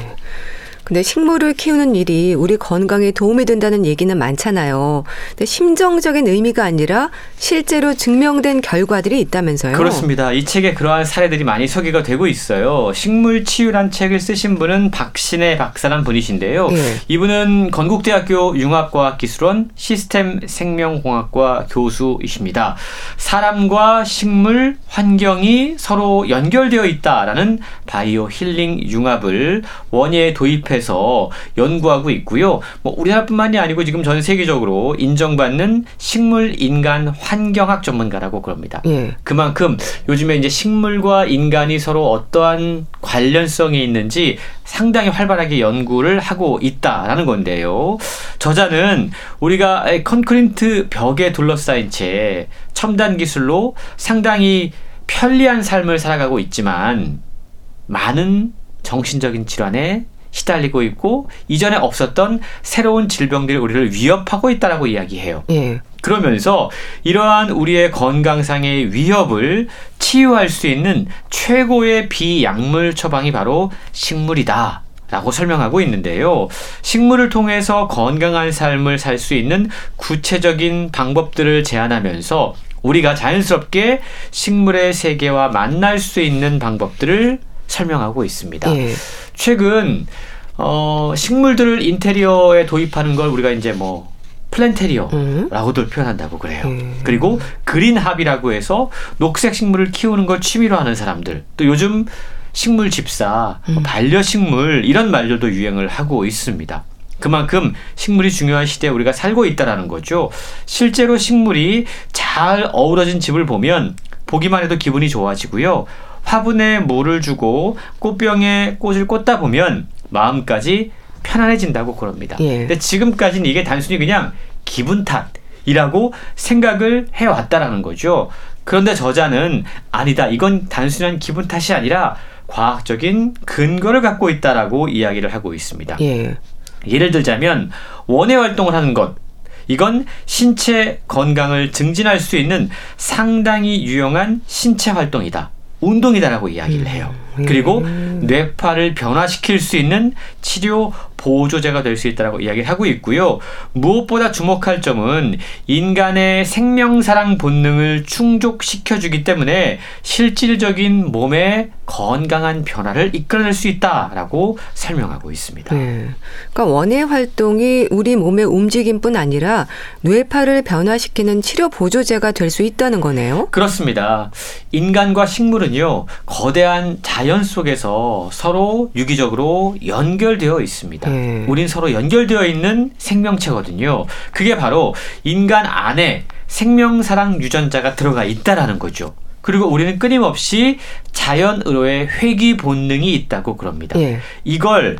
근데 식물을 키우는 일이 우리 건강에 도움이 된다는 얘기는 많잖아요. 근데 심정적인 의미가 아니라 실제로 증명된 결과들이 있다면서요. 그렇습니다. 이 책에 그러한 사례들이 많이 소개가 되고 있어요. 식물 치유란 책을 쓰신 분은 박신혜 박사란 분이신데요. 예. 이분은 건국대학교 융합과학기술원 시스템 생명공학과 교수이십니다. 사람과 식물, 환경이 서로 연결되어 있다라는 바이오 힐링 융합을 원예에 도입해 해서 연구하고 있고요. 뭐 우리나라뿐만이 아니고 지금 전 세계적으로 인정받는 식물 인간 환경학 전문가라고 그럽니다. 예. 그만큼 요즘에 이제 식물과 인간이 서로 어떠한 관련성이 있는지 상당히 활발하게 연구를 하고 있다라는 건데요. 저자는 우리가 컨크리트 벽에 둘러싸인 채 첨단 기술로 상당히 편리한 삶을 살아가고 있지만 많은 정신적인 질환에 시달리고 있고 이전에 없었던 새로운 질병들이 우리를 위협하고 있다라고 이야기해요. 예. 그러면서 이러한 우리의 건강상의 위협을 치유할 수 있는 최고의 비약물 처방이 바로 식물이다. 라고 설명하고 있는데요. 식물을 통해서 건강한 삶을 살 수 있는 구체적인 방법들을 제안하면서 우리가 자연스럽게 식물의 세계와 만날 수 있는 방법들을 설명하고 있습니다. 예. 최근 어, 식물들을 인테리어에 도입하는 걸 우리가 이제 뭐 플랜테리어라고들 음. 표현한다고 그래요. 음. 그리고 그린합이라고 해서 녹색 식물을 키우는 걸 취미로 하는 사람들. 또 요즘 식물 집사, 뭐 음. 반려식물 이런 말들도 유행을 하고 있습니다. 그만큼 식물이 중요한 시대에 우리가 살고 있다라는 거죠. 실제로 식물이 잘 어우러진 집을 보면 보기만 해도 기분이 좋아지고요. 화분에 물을 주고 꽃병에 꽃을 꽂다 보면 마음까지 편안해진다고 그럽니다. 예. 근데 지금까지는 이게 단순히 그냥 기분 탓이라고 생각을 해왔다라는 거죠. 그런데 저자는 아니다. 이건 단순한 기분 탓이 아니라 과학적인 근거를 갖고 있다라고 이야기를 하고 있습니다. 예. 예를 들자면 원예 활동을 하는 것 이건 신체 건강을 증진할 수 있는 상당히 유용한 신체 활동이다. 운동이다라고 이야기를 해요. 음. 그리고 뇌파를 변화시킬 수 있는 치료 보조제가 될 수 있다라고 이야기를 하고 있고요. 무엇보다 주목할 점은 인간의 생명사랑 본능을 충족시켜 주기 때문에 실질적인 몸의 건강한 변화를 이끌어낼 수 있다라고 설명하고 있습니다. 네. 그러니까 원의 활동이 우리 몸의 움직임뿐 아니라 뇌파를 변화시키는 치료 보조제가 될 수 있다는 거네요. 그렇습니다. 인간과 식물은요 거대한 자연 속에서 서로 유기적으로 연결되어 있습니다. 네. 우린 서로 연결되어 있는 생명체거든요. 그게 바로 인간 안에 생명사랑 유전자가 들어가 있다라는 거죠. 그리고 우리는 끊임없이 자연으로의 회귀 본능이 있다고 그럽니다. 네. 이걸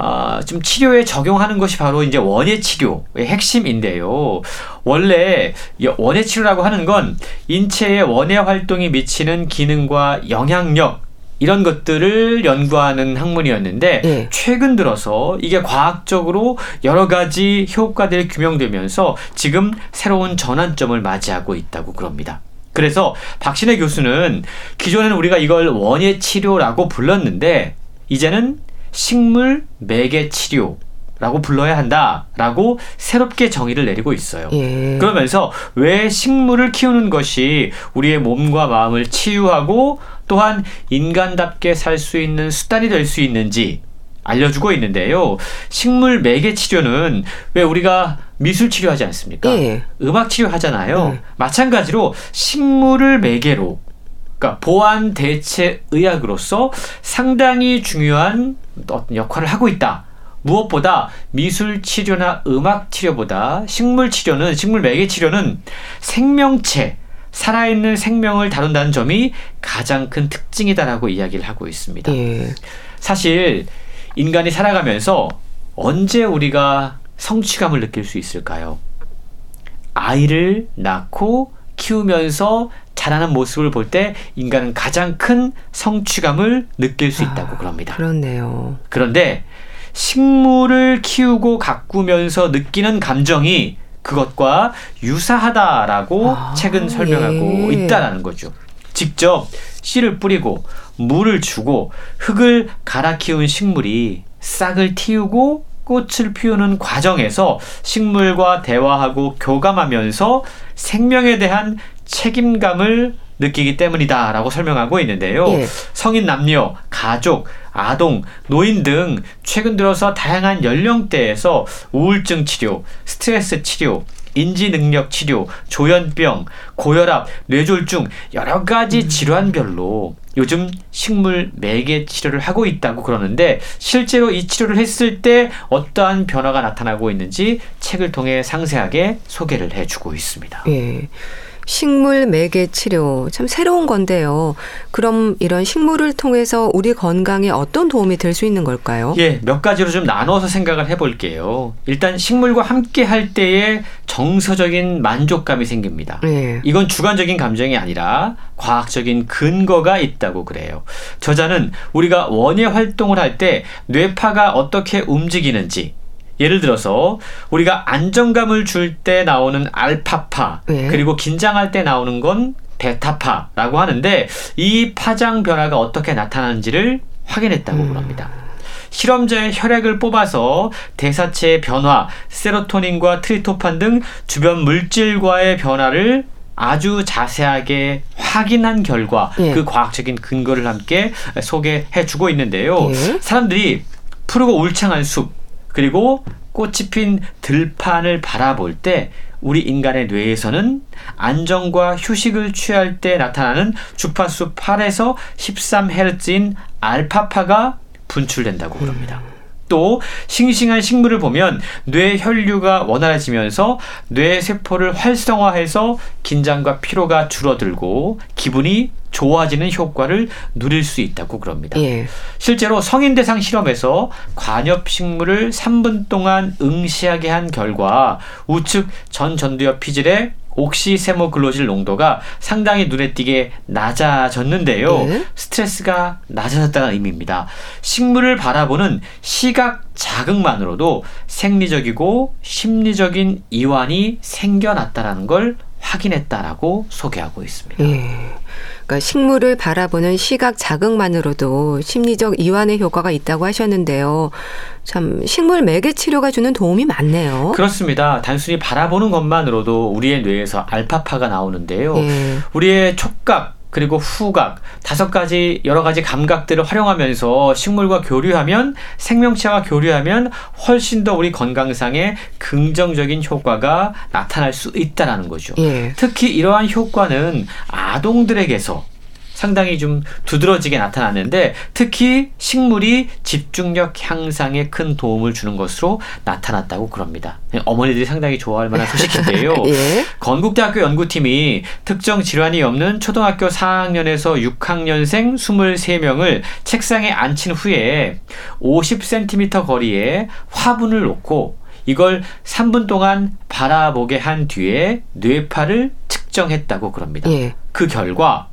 아, 좀 치료에 적용하는 것이 바로 이제 원예 치료의 핵심인데요. 원래 원예 치료라고 하는 건 인체의 원예 활동이 미치는 기능과 영향력 이런 것들을 연구하는 학문이었는데 네. 최근 들어서 이게 과학적으로 여러 가지 효과들이 규명되면서 지금 새로운 전환점을 맞이하고 있다고 그럽니다. 그래서 박신혜 교수는 기존에는 우리가 이걸 원예 치료라고 불렀는데 이제는 식물 매개 치료 라고 불러야 한다라고 새롭게 정의를 내리고 있어요. 예. 그러면서 왜 식물을 키우는 것이 우리의 몸과 마음을 치유하고 또한 인간답게 살 수 있는 수단이 될 수 있는지 알려주고 있는데요. 식물 매개 치료는 왜 우리가 미술 치료하지 않습니까? 예. 음악 치료하잖아요. 음. 마찬가지로 식물을 매개로 그러니까 보안 대체 의학으로서 상당히 중요한 어떤 역할을 하고 있다. 무엇보다 미술 치료나 음악 치료보다 식물 치료는 식물 매개 치료는 생명체 살아있는 생명을 다룬다는 점이 가장 큰 특징이다라고 이야기를 하고 있습니다. 예. 사실 인간이 살아가면서 언제 우리가 성취감을 느낄 수 있을까요? 아이를 낳고 키우면서 자라는 모습을 볼 때 인간은 가장 큰 성취감을 느낄 수 있다고 아, 그럽니다. 그렇네요. 그런데 식물을 키우고 가꾸면서 느끼는 감정이 그것과 유사하다라고 아, 책은 설명하고 예. 있다라는 거죠. 직접 씨를 뿌리고 물을 주고 흙을 갈아 키운 식물이 싹을 틔우고 꽃을 피우는 과정에서 식물과 대화하고 교감하면서 생명에 대한 책임감을 느끼기 때문이다라고 설명하고 있는데요. 예. 성인 남녀, 가족, 아동, 노인 등 최근 들어서 다양한 연령대에서 우울증 치료, 스트레스 치료, 인지 능력 치료, 조현병, 고혈압, 뇌졸중 여러 가지 음. 질환별로 요즘 식물 매개 치료를 하고 있다고 그러는데 실제로 이 치료를 했을 때 어떠한 변화가 나타나고 있는지 책을 통해 상세하게 소개를 해주고 있습니다. 예. 식물 매개 치료 참 새로운 건데요. 그럼 이런 식물을 통해서 우리 건강에 어떤 도움이 될 수 있는 걸까요? 예, 몇 가지로 좀 나눠서 생각을 해볼게요. 일단 식물과 함께 할 때에 정서적인 만족감이 생깁니다. 예. 이건 주관적인 감정이 아니라 과학적인 근거가 있다고 그래요. 저자는 우리가 원예 활동을 할 때 뇌파가 어떻게 움직이는지 예를 들어서 우리가 안정감을 줄 때 나오는 알파파 네. 그리고 긴장할 때 나오는 건 베타파라고 하는데 이 파장 변화가 어떻게 나타나는지를 확인했다고 음. 합니다. 실험자의 혈액을 뽑아서 대사체의 변화, 세로토닌과 트리토판 등 주변 물질과의 변화를 아주 자세하게 확인한 결과 예. 그 과학적인 근거를 함께 소개해 주고 있는데요. 예. 사람들이 푸르고 울창한 숲 그리고 꽃이 핀 들판을 바라볼 때 우리 인간의 뇌에서는 안정과 휴식을 취할 때 나타나는 주파수 8에서 13Hz인 알파파가 분출된다고 그럽니다. 또 싱싱한 식물을 보면 뇌 혈류가 원활해지면서 뇌 세포를 활성화해서 긴장과 피로가 줄어들고 기분이 좋아지는 효과를 누릴 수 있다고 그럽니다. 예. 실제로 성인 대상 실험에서 관엽 식물을 3분 동안 응시하게 한 결과 우측 전 전두엽 피질에 옥시세모글로질 농도가 상당히 눈에 띄게 낮아졌는데요. 네. 스트레스가 낮아졌다는 의미입니다. 식물을 바라보는 시각 자극만으로도 생리적이고 심리적인 이완이 생겨났다라는 걸 확인했다라고 소개하고 있습니다. 네. 그러니까 식물을 바라보는 시각 자극만으로도 심리적 이완의 효과가 있다고 하셨는데요. 참 식물 매개 치료가 주는 도움이 많네요. 그렇습니다. 단순히 바라보는 것만으로도 우리의 뇌에서 알파파가 나오는데요. 네. 우리의 촉각 그리고 후각 다섯 가지 여러 가지 감각들을 활용하면서 식물과 교류하면 생명체와 교류하면 훨씬 더 우리 건강상에 긍정적인 효과가 나타날 수 있다라는 거죠. 예. 특히 이러한 효과는 아동들에게서 상당히 좀 두드러지게 나타났는데 특히 식물이 집중력 향상에 큰 도움을 주는 것으로 나타났다고 그럽니다. 어머니들이 상당히 좋아할 만한 소식인데요. 예. 건국대학교 연구팀이 특정 질환이 없는 초등학교 4학년에서 6학년생 23명을 책상에 앉힌 후에 50cm 거리에 화분을 놓고 이걸 3분 동안 바라보게 한 뒤에 뇌파를 측정했다고 그럽니다. 예. 그 결과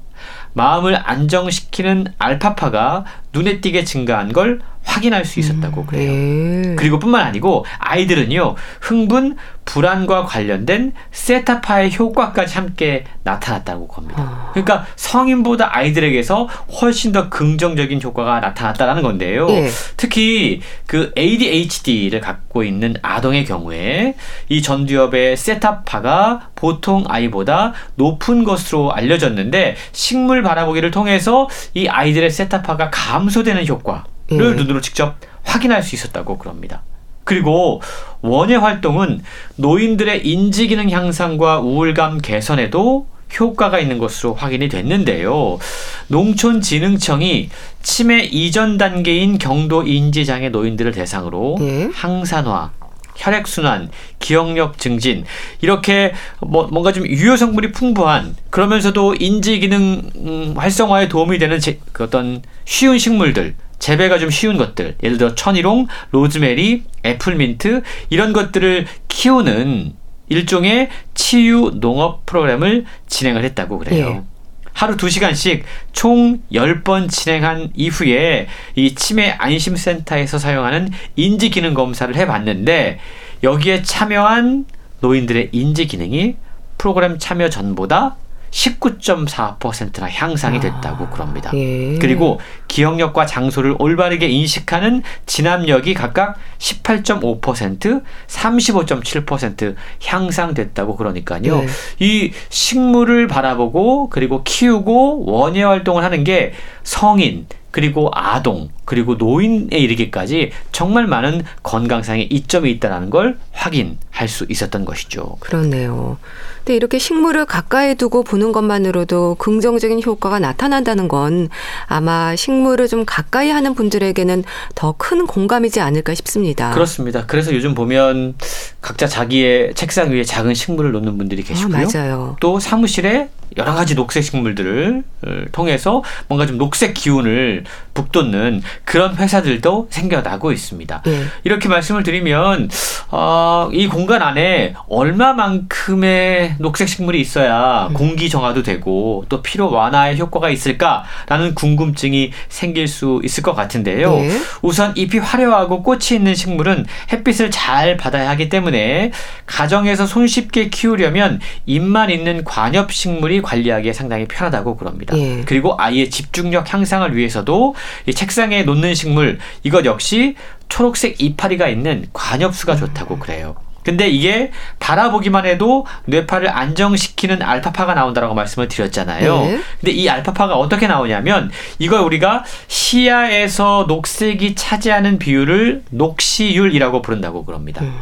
마음을 안정시키는 알파파가 눈에 띄게 증가한 걸 확인할 수 있었다고 음, 그래요. 네. 그리고 뿐만 아니고 아이들은요, 흥분, 불안과 관련된 세타파의 효과까지 함께 나타났다고 겁니다. 아. 그러니까 성인보다 아이들에게서 훨씬 더 긍정적인 효과가 나타났다는 건데요. 네. 특히 그 ADHD를 갖고 있는 아동의 경우에 이 전두엽의 세타파가 보통 아이보다 높은 것으로 알려졌는데 식물 바라보기를 통해서 이 아이들의 세타파가 감소되는 효과 를 예. 눈으로 직접 확인할 수 있었다고 그럽니다. 그리고 원예 활동은 노인들의 인지 기능 향상과 우울감 개선에도 효과가 있는 것으로 확인이 됐는데요. 농촌진흥청이 치매 이전 단계인 경도 인지장애 노인들을 대상으로 예. 항산화, 혈액순환, 기억력 증진 이렇게 뭐 뭔가 좀 유효 성분이 풍부한 그러면서도 인지 기능 음, 활성화에 도움이 되는 제, 그 어떤 쉬운 식물들 재배가 좀 쉬운 것들 예를 들어 천일홍, 로즈메리, 애플민트 이런 것들을 키우는 일종의 치유 농업 프로그램을 진행을 했다고 그래요. 예. 하루 2시간씩 총 10번 진행한 이후에 이 치매 안심센터에서 사용하는 인지 기능 검사를 해 봤는데 여기에 참여한 노인들의 인지 기능이 프로그램 참여 전보다 19.4%나 향상이 됐다고 아, 그럽니다. 예. 그리고 기억력과 장소를 올바르게 인식하는 진압력이 각각 18.5%, 35.7% 향상됐다고 그러니까요. 예. 이 식물을 바라보고 그리고 키우고 원예 활동을 하는 게 성인 그리고 아동 그리고 노인에 이르기까지 정말 많은 건강상의 이점이 있다는 걸 확인할 수 있었던 것이죠. 그렇네요. 근데 이렇게 식물을 가까이 두고 보는 것만으로도 긍정적인 효과가 나타난다는 건 아마 식물을 좀 가까이 하는 분들에게는 더 큰 공감이지 않을까 싶습니다. 그렇습니다. 그래서 요즘 보면 각자 자기의 책상 위에 작은 식물을 놓는 분들이 아, 계시고요. 아, 또 사무실에 여러 가지 녹색 식물들을 통해서 뭔가 좀 녹색 기운을 북돋는 그런 회사들도 생겨나고 있습니다. 네. 이렇게 말씀을 드리면 어, 이 공간 안에 얼마만큼의 녹색 식물이 있어야 음. 공기 정화도 되고 또 피로 완화의 효과가 있을까라는 궁금증이 생길 수 있을 것 같은데요. 네. 우선 잎이 화려하고 꽃이 있는 식물은 햇빛을 잘 받아야 하기 때문에 가정에서 손쉽게 키우려면 잎만 있는 관엽 식물이 관리하기에 상당히 편하다고 그럽니다. 예. 그리고 아이의 집중력 향상을 위해서도 이 책상에 놓는 식물 이것 역시 초록색 이파리가 있는 관엽수가 좋다고 그래요. 근데 이게 바라보기만 해도 뇌파를 안정시키는 알파파가 나온다라고 말씀을 드렸잖아요. 네. 근데 이 알파파가 어떻게 나오냐면 이걸 우리가 시야에서 녹색이 차지하는 비율을 녹시율이라고 부른다고 그럽니다. 음.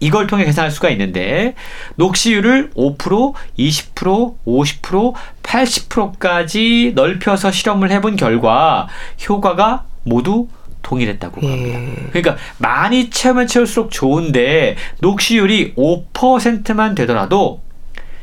이걸 통해 계산할 수가 있는데 녹시율을 5%, 20%, 50%, 80%까지 넓혀서 실험을 해본 결과 효과가 모두 동일했다고 예. 합니다. 그러니까 많이 채우면 채울수록 좋은데 녹시율이 5%만 되더라도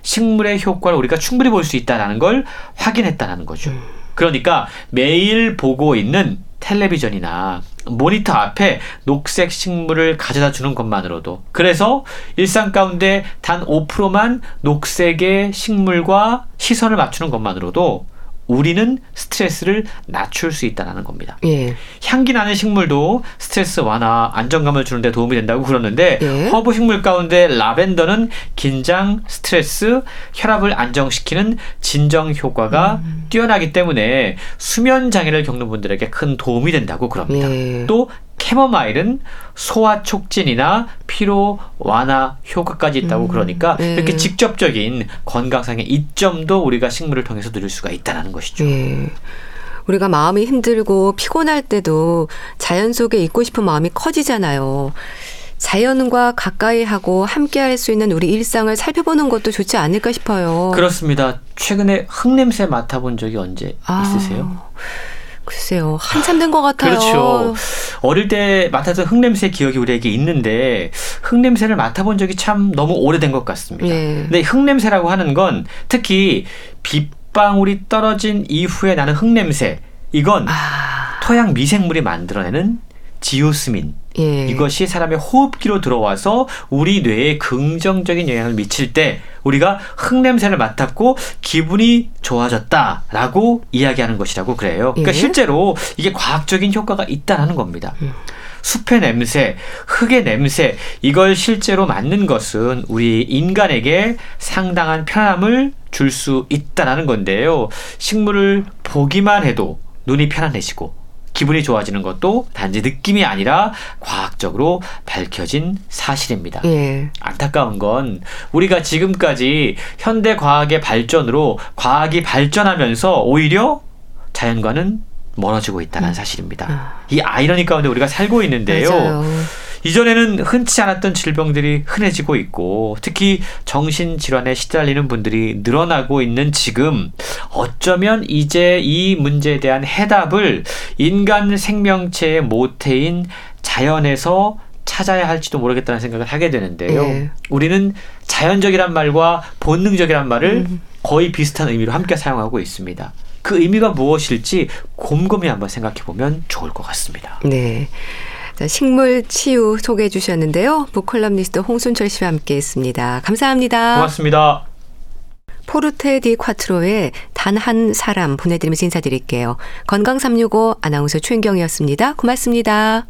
식물의 효과를 우리가 충분히 볼 수 있다는 걸 확인했다는 거죠. 음. 그러니까 매일 보고 있는 텔레비전이나 모니터 앞에 녹색 식물을 가져다 주는 것만으로도 그래서 일상 가운데 단 5%만 녹색의 식물과 시선을 맞추는 것만으로도 우리는 스트레스를 낮출 수 있다는 겁니다. 예. 향기 나는 식물도 스트레스 완화, 안정감을 주는데 도움이 된다고 그러는데 예. 허브 식물 가운데 라벤더는 긴장, 스트레스, 혈압을 안정시키는 진정 효과가 음. 뛰어나기 때문에 수면 장애를 겪는 분들에게 큰 도움이 된다고 그럽니다. 예. 또 캐머마일은 소화 촉진이나 피로 완화 효과까지 있다고 음, 그러니까 네. 이렇게 직접적인 건강상의 이점도 우리가 식물을 통해서 누릴 수가 있다는 것이죠. 네. 우리가 마음이 힘들고 피곤할 때도 자연 속에 있고 싶은 마음이 커지잖아요. 자연과 가까이 하고 함께 할 수 있는 우리 일상을 살펴보는 것도 좋지 않을까 싶어요. 그렇습니다. 최근에 흙냄새 맡아본 적이 언제 아. 있으세요? 글쎄요. 한참 된 것 같아요. 그렇죠. 어릴 때 맡았던 흙냄새 기억이 우리에게 있는데 흙냄새를 맡아본 적이 참 너무 오래된 것 같습니다. 예. 근데 흙냄새라고 하는 건 특히 빗방울이 떨어진 이후에 나는 흙냄새 이건 아... 토양 미생물이 만들어내는 지오스민 예. 이것이 사람의 호흡기로 들어와서 우리 뇌에 긍정적인 영향을 미칠 때 우리가 흙냄새를 맡았고 기분이 좋아졌다라고 이야기하는 것이라고 그래요. 그러니까 예. 실제로 이게 과학적인 효과가 있다는 겁니다. 음. 숲의 냄새, 흙의 냄새, 이걸 실제로 맡는 것은 우리 인간에게 상당한 편함을 줄 수 있다는 건데요. 식물을 보기만 해도 눈이 편안해지고 기분이 좋아지는 것도 단지 느낌이 아니라 과학적으로 밝혀진 사실입니다. 예. 안타까운 건 우리가 지금까지 현대 과학의 발전으로 과학이 발전하면서 오히려 자연과는 멀어지고 있다는 음. 사실입니다. 아. 이 아이러니 가운데 우리가 살고 있는데요. 맞아요. 이전에는 흔치 않았던 질병들이 흔해지고 있고 특히 정신질환에 시달리는 분들이 늘어나고 있는 지금 어쩌면 이제 이 문제에 대한 해답을 인간 생명체의 모태인 자연에서 찾아야 할지도 모르겠다는 생각을 하게 되는데요. 네. 우리는 자연적이란 말과 본능적이란 말을 음. 거의 비슷한 의미로 함께 사용하고 있습니다. 그 의미가 무엇일지 곰곰이 한번 생각해 보면 좋을 것 같습니다. 네. 자, 식물 치유 소개해 주셨는데요. 북컬럼니스트 홍순철 씨와 함께 했습니다. 감사합니다. 고맙습니다. 포르테 디 콰트로의 단 한 사람 보내드리면서 인사드릴게요. 건강365 아나운서 최인경이었습니다. 고맙습니다.